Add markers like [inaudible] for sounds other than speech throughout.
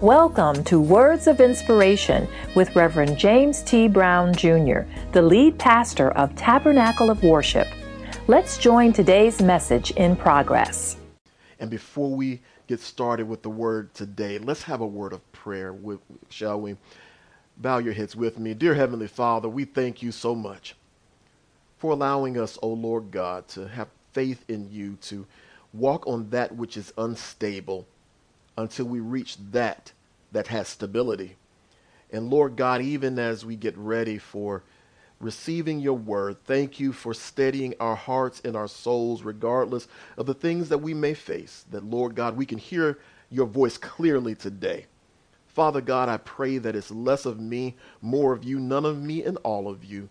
Welcome to Words of Inspiration with Reverend James T. Brown Jr., the lead pastor of Tabernacle of Worship. Let's join today's message in progress. And before we get started with the word today, let's have a word of prayer, shall we? Bow your heads with me. Dear Heavenly Father, we thank you so much for allowing us, O Lord God, to have faith in you, to walk on that which is unstable until we reach that that has stability. And Lord God, even as we get ready for receiving your word, thank you for steadying our hearts and our souls, regardless of the things that we may face. That, Lord God, we can hear your voice clearly today. Father God, I pray that it's less of me, more of you, none of me, and all of you.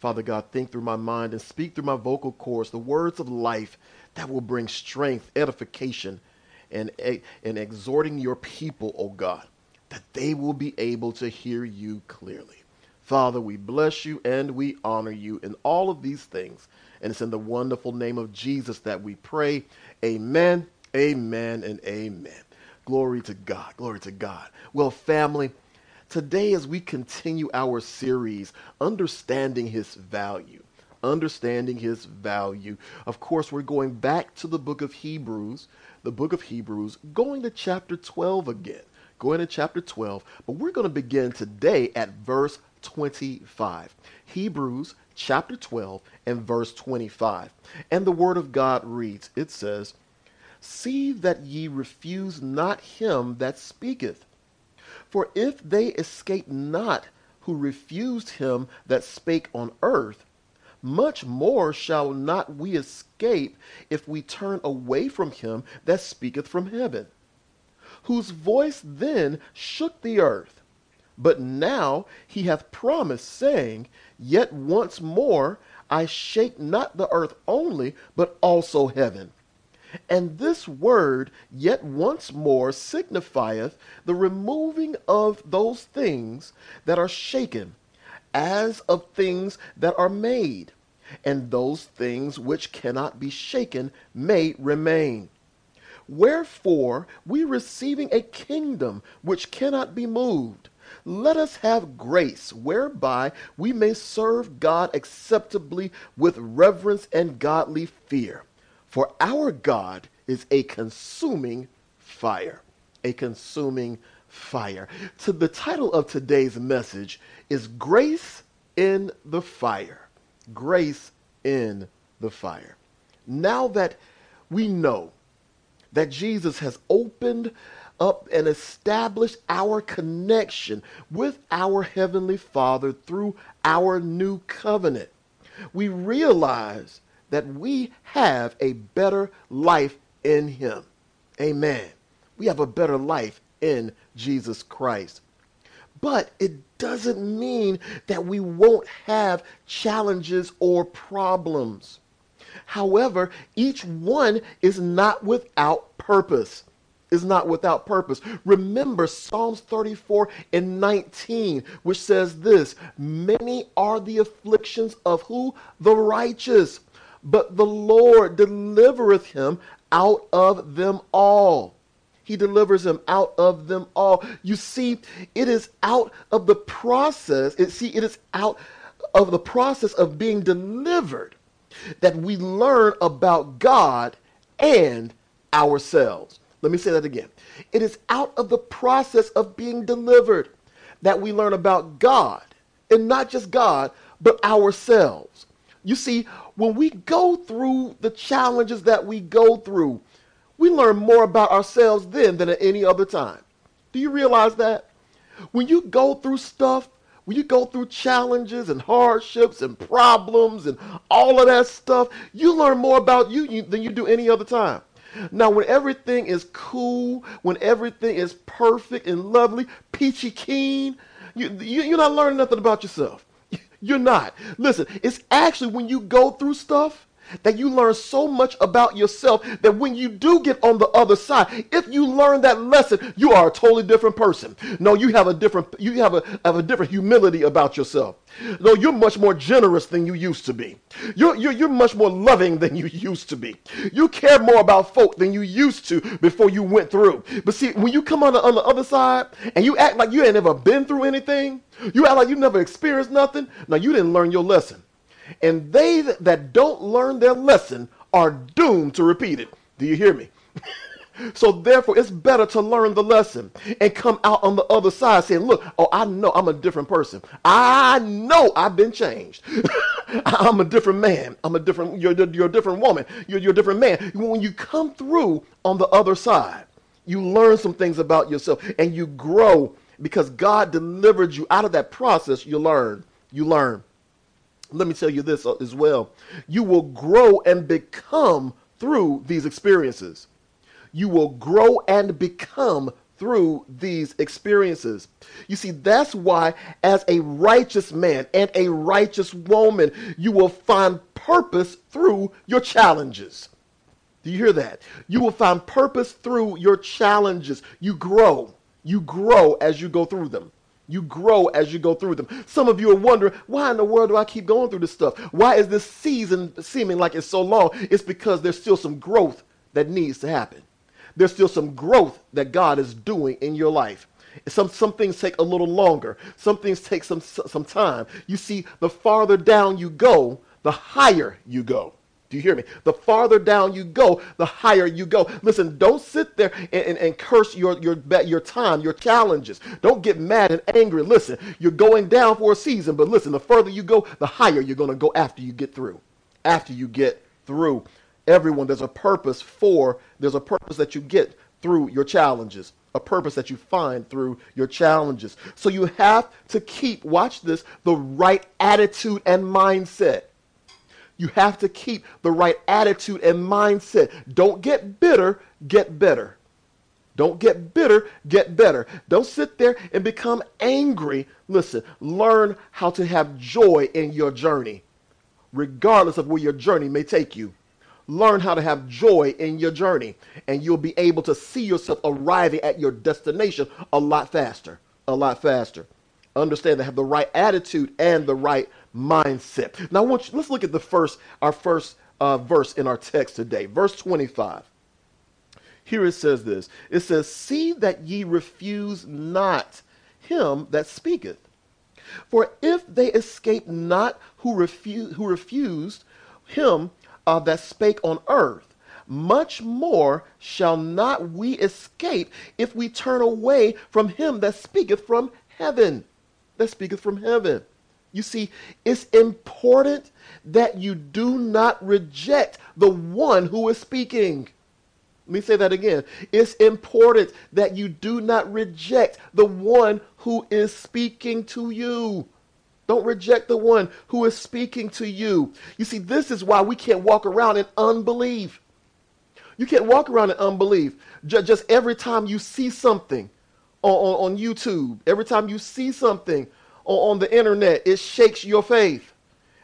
Father God, think through my mind and speak through my vocal cords the words of life that will bring strength, edification, and, and exhorting your people, O oh God, that they will be able to hear you clearly. Father, we bless you and we honor you in all of these things. And it's in the wonderful name of Jesus that we pray. Amen, amen, and amen. Glory to God. Glory to God. Well, family, today as we continue our series, Understanding His Value, understanding his value. Of course, we're going back to the book of Hebrews, the book of Hebrews, going to chapter 12 again. Going to chapter 12, but we're going to begin today at verse 25. Hebrews chapter 12 and verse 25. And the word of God reads, it says, See that ye refuse not him that speaketh. For if they escape not who refused him that spake on earth, much more shall not we escape if we turn away from him that speaketh from heaven, whose voice then shook the earth. But now he hath promised, saying, Yet once more I shake not the earth only, but also heaven. And this word, yet once more, signifieth the removing of those things that are shaken, as of things that are made, and those things which cannot be shaken may remain. Wherefore, we receiving a kingdom which cannot be moved, let us have grace whereby we may serve God acceptably with reverence and godly fear. For our God is a consuming fire. A consuming fire. To the title of today's message is Grace in the Fire. Grace in the Fire. Now that we know that Jesus has opened up and established our connection with our Heavenly Father through our new covenant, we realize that we have a better life in Him. Amen. We have a better life in Jesus Christ. But it doesn't mean that we won't have challenges or problems. However, each one is not without purpose. Is not without purpose. Remember Psalms 34 and 19, which says this Many are the afflictions of who? The righteous, but the Lord delivereth him out of them all. He delivers him out of them all. You see, it is out of the process. It, see, it is out of the process of being delivered that we learn about God and ourselves. Let me say that again. It is out of the process of being delivered that we learn about God and not just God, but ourselves. You see, when we go through the challenges that we go through, we learn more about ourselves then than at any other time. Do you realize that? When you go through stuff, when you go through challenges and hardships and problems and all of that stuff, you learn more about you than you do any other time. Now, when everything is cool, when everything is perfect and lovely, peachy keen, you, you, you're not learning nothing about yourself. [laughs] You're not. Listen, it's actually when you go through stuff that you learn so much about yourself that when you do get on the other side, if you learn that lesson, you are a totally different person. No, you have a different you have a have a different humility about yourself. No, you're much more generous than you used to be. You're, you're, you're much more loving than you used to be. You care more about folk than you used to before you went through. But see, when you come on the, on the other side and you act like you ain't never been through anything, you act like you never experienced nothing, now you didn't learn your lesson. And they that don't learn their lesson are doomed to repeat it. Do you hear me? [laughs] So therefore, it's better to learn the lesson and come out on the other side saying, look, oh, I know I'm a different person. I know I've been changed. [laughs] I'm a different man. I'm a different, you're, you're a different woman. You're, you're a different man. When you come through on the other side, you learn some things about yourself and you grow because God delivered you out of that process. You learn. You learn. Let me tell you this uh, as well. You will grow and become through these experiences you will grow and become through these experiences. You see, that's why, as a righteous man and a righteous woman, you will find purpose through your challenges. Do you hear that? You will find purpose through your challenges. You grow. You grow as you go through them. You grow as you go through them. Some of you are wondering, why in the world do I keep going through this stuff? Why is this season seeming like it's so long? It's because there's still some growth that needs to happen there's still some growth that God is doing in your life. Some, some things take a little longer. Some things take some, some time. You see, the farther down you go, the higher you go. Do you hear me? The farther down you go, the higher you go. Listen, don't sit there and, and, and, curse your, your, your time, your challenges. Don't get mad and angry. Listen, you're going down for a season, but listen, the further you go, the higher you're going to go after you get through. After you get through everyone, there's a purpose for, there's a purpose that you get through your challenges, a purpose that you find through your challenges. So you have to keep, watch this, the right attitude and mindset. You have to keep the right attitude and mindset. Don't get bitter, get better. Don't get bitter, get better. Don't sit there and become angry. Listen, learn how to have joy in your journey, regardless of where your journey may take you learn how to have joy in your journey, and you'll be able to see yourself arriving at your destination a lot faster. A lot faster. Understand to have the right attitude and the right mindset. Now, I want you, let's look at the first, our first uh, verse in our text today, verse 25. Here it says this. It says, "See that ye refuse not him that speaketh." For if they escape not who, refuse who refused him uh, that spake on earth, much more shall not we escape if we turn away from him that speaketh from heaven. That speaketh from heaven. You see, it's important that you do not reject the one who is speaking. Let me say that again. It's important that you do not reject the one who is speaking to you. Don't reject the one who is speaking to you. You see, this is why we can't walk around in unbelief. You can't walk around in unbelief. Just every time you see something on, on, on YouTube, every time you see something on, on the internet, it shakes your faith.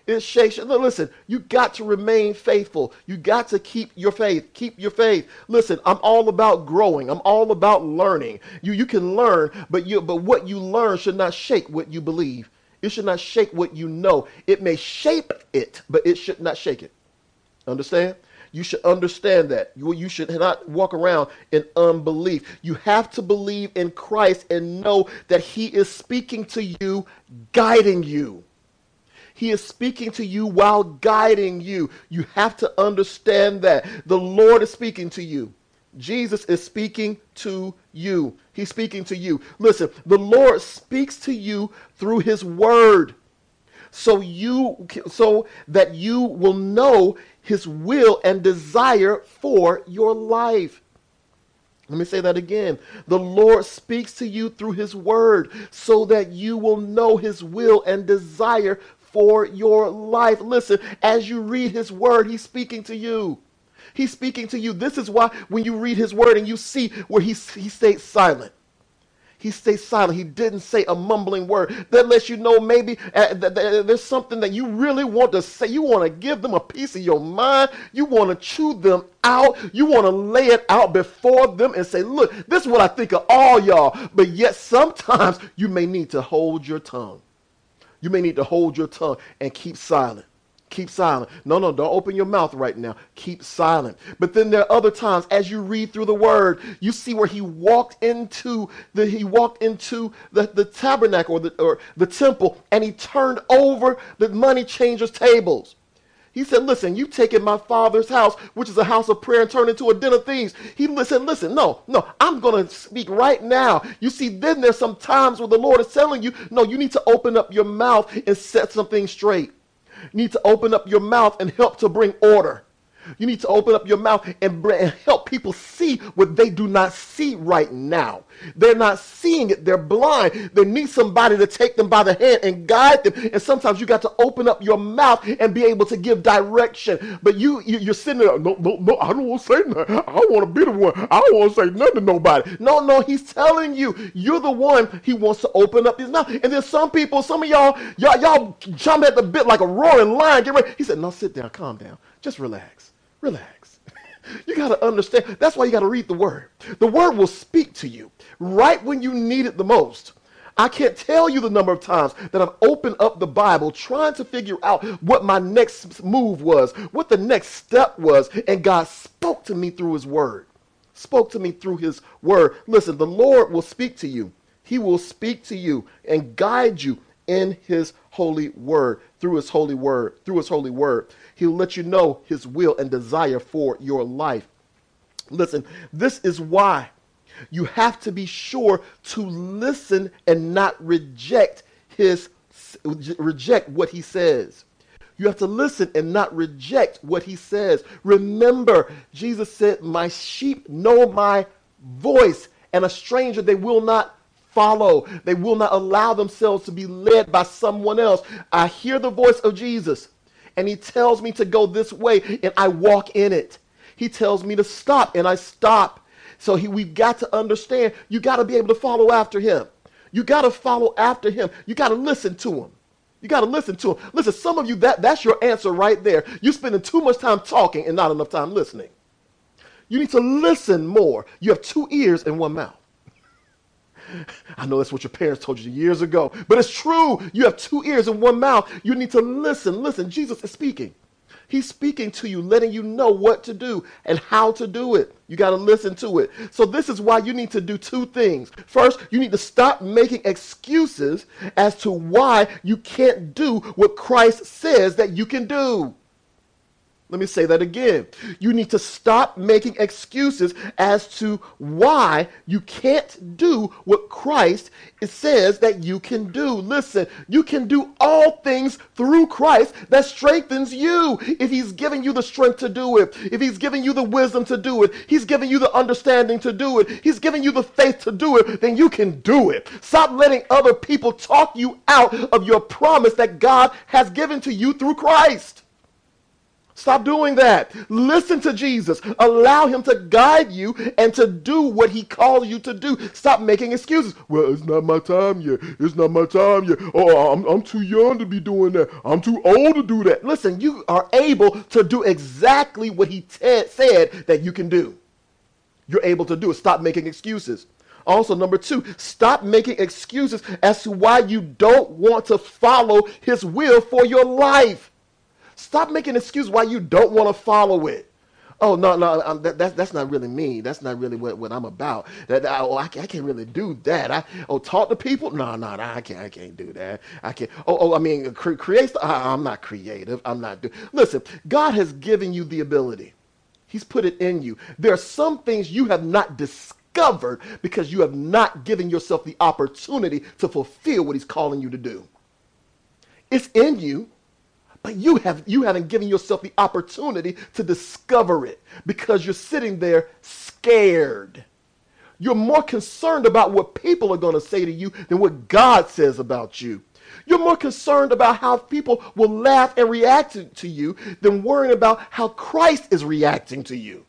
It shakes. Listen, you got to remain faithful. You got to keep your faith. Keep your faith. Listen, I'm all about growing. I'm all about learning. You you can learn, but you but what you learn should not shake what you believe. It should not shake what you know. It may shape it, but it should not shake it. Understand? You should understand that. You, you should not walk around in unbelief. You have to believe in Christ and know that He is speaking to you, guiding you. He is speaking to you while guiding you. You have to understand that. The Lord is speaking to you. Jesus is speaking to you. He's speaking to you. Listen, the Lord speaks to you through his word. So you so that you will know his will and desire for your life. Let me say that again. The Lord speaks to you through his word so that you will know his will and desire for your life. Listen, as you read his word, he's speaking to you. He's speaking to you. This is why when you read his word and you see where he, he stays silent, he stayed silent. He didn't say a mumbling word. That lets you know maybe uh, th- th- there's something that you really want to say. You want to give them a piece of your mind. You want to chew them out. You want to lay it out before them and say, look, this is what I think of all y'all. But yet sometimes you may need to hold your tongue. You may need to hold your tongue and keep silent. Keep silent. No, no, don't open your mouth right now. Keep silent. But then there are other times as you read through the word, you see where he walked into the he walked into the, the tabernacle or the or the temple and he turned over the money changers' tables. He said, Listen, you've taken my father's house, which is a house of prayer, and turned into a den of thieves. He said, Listen, no, no, I'm to speak right now. You see, then there's some times where the Lord is telling you, No, you need to open up your mouth and set something straight. Need to open up your mouth and help to bring order. You need to open up your mouth and, help people see what they do not see right now. They're not seeing it. They're blind. They need somebody to take them by the hand and guide them. And sometimes you got to open up your mouth and be able to give direction. But you, you are sitting there. No, no, no. I don't want to say nothing. I want to be the one. I don't want to say nothing to nobody. No, no. He's telling you you're the one. He wants to open up his mouth. And then some people, some of y'all, y'all, y'all jump at the bit like a roaring lion. Get ready. He said, "No, sit down. Calm down. Just relax." Relax. [laughs] You got to understand. That's why you got to read the word. The word will speak to you right when you need it the most. I can't tell you the number of times that I've opened up the Bible trying to figure out what my next move was, what the next step was, and God spoke to me through his word. Spoke to me through his word. Listen, the Lord will speak to you. He will speak to you and guide you in his holy word, through his holy word, through his holy word. He'll let you know his will and desire for your life. Listen, this is why you have to be sure to listen and not reject his reject what he says. You have to listen and not reject what he says. Remember, Jesus said, My sheep know my voice, and a stranger they will not follow. They will not allow themselves to be led by someone else. I hear the voice of Jesus and he tells me to go this way and I walk in it. He tells me to stop and I stop. So he, we've got to understand you got to be able to follow after him. You got to follow after him. You got to listen to him. You got to listen to him. Listen, some of you, that, that's your answer right there. You're spending too much time talking and not enough time listening. You need to listen more. You have two ears and one mouth. [laughs] I know that's what your parents told you years ago, but it's true. You have two ears and one mouth. You need to listen. Listen, Jesus is speaking. He's speaking to you, letting you know what to do and how to do it. You got to listen to it. So, this is why you need to do two things. First, you need to stop making excuses as to why you can't do what Christ says that you can do. Let me say that again. You need to stop making excuses as to why you can't do what Christ says that you can do. Listen, you can do all things through Christ that strengthens you. If He's giving you the strength to do it, if He's giving you the wisdom to do it, He's giving you the understanding to do it, He's giving you the faith to do it, then you can do it. Stop letting other people talk you out of your promise that God has given to you through Christ. Stop doing that. Listen to Jesus. Allow him to guide you and to do what he calls you to do. Stop making excuses. Well, it's not my time yet. It's not my time yet. Oh, I'm, I'm too young to be doing that. I'm too old to do that. Listen, you are able to do exactly what he t- said that you can do. You're able to do it. Stop making excuses. Also, number two, stop making excuses as to why you don't want to follow his will for your life. Stop making excuses why you don't want to follow it. Oh no, no, that, that's that's not really me. That's not really what, what I'm about. That oh, I, I can't really do that. I oh talk to people. No, no, no, I can't. I can't do that. I can't. Oh, oh I mean, cre- create. I, I'm not creative. I'm not. Do- Listen, God has given you the ability. He's put it in you. There are some things you have not discovered because you have not given yourself the opportunity to fulfill what He's calling you to do. It's in you. But you have you haven't given yourself the opportunity to discover it because you're sitting there scared. You're more concerned about what people are going to say to you than what God says about you. You're more concerned about how people will laugh and react to you than worrying about how Christ is reacting to you.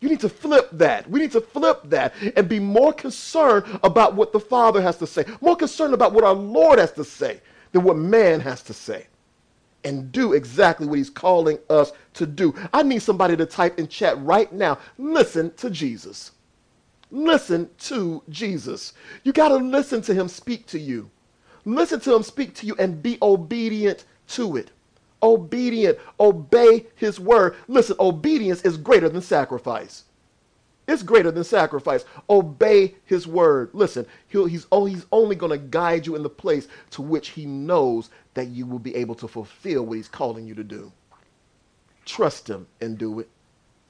You need to flip that. We need to flip that and be more concerned about what the Father has to say, more concerned about what our Lord has to say than what man has to say. And do exactly what he's calling us to do. I need somebody to type in chat right now. Listen to Jesus. Listen to Jesus. You got to listen to him speak to you. Listen to him speak to you and be obedient to it obedient. Obey his word. Listen, obedience is greater than sacrifice. It's greater than sacrifice. Obey his word. Listen, oh, he's only, he's only going to guide you in the place to which he knows that you will be able to fulfill what he's calling you to do. Trust him and do it.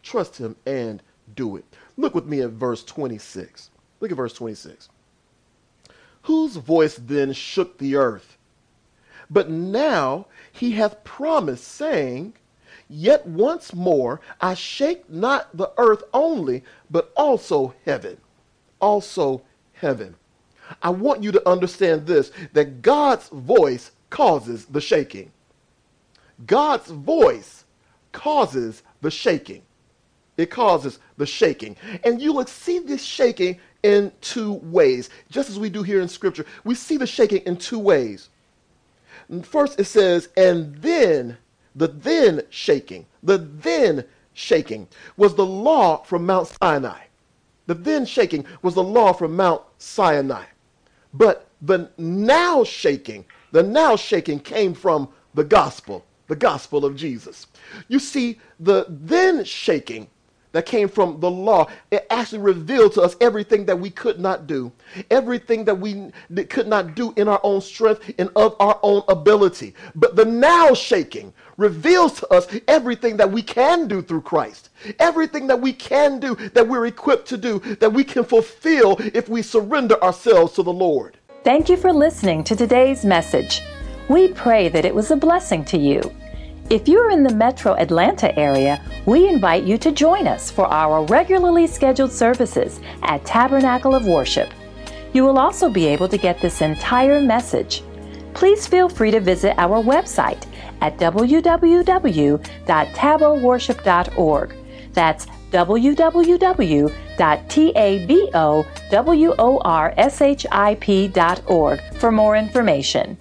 Trust him and do it. Look with me at verse 26. Look at verse 26. Whose voice then shook the earth? But now he hath promised, saying, Yet once more I shake not the earth only, but also heaven. Also heaven. I want you to understand this that God's voice causes the shaking. God's voice causes the shaking. It causes the shaking. And you will see this shaking in two ways. Just as we do here in Scripture, we see the shaking in two ways. First, it says, and then, the then shaking, the then shaking was the law from Mount Sinai. The then shaking was the law from Mount Sinai. But the now shaking, the now shaking came from the gospel, the gospel of Jesus. You see, the then shaking that came from the law, it actually revealed to us everything that we could not do, everything that we could not do in our own strength and of our own ability. But the now shaking reveals to us everything that we can do through Christ, everything that we can do, that we're equipped to do, that we can fulfill if we surrender ourselves to the Lord. Thank you for listening to today's message. We pray that it was a blessing to you. If you're in the metro Atlanta area, we invite you to join us for our regularly scheduled services at Tabernacle of Worship. You will also be able to get this entire message. Please feel free to visit our website at www.taboworship.org. That's www.taboworship.org for more information.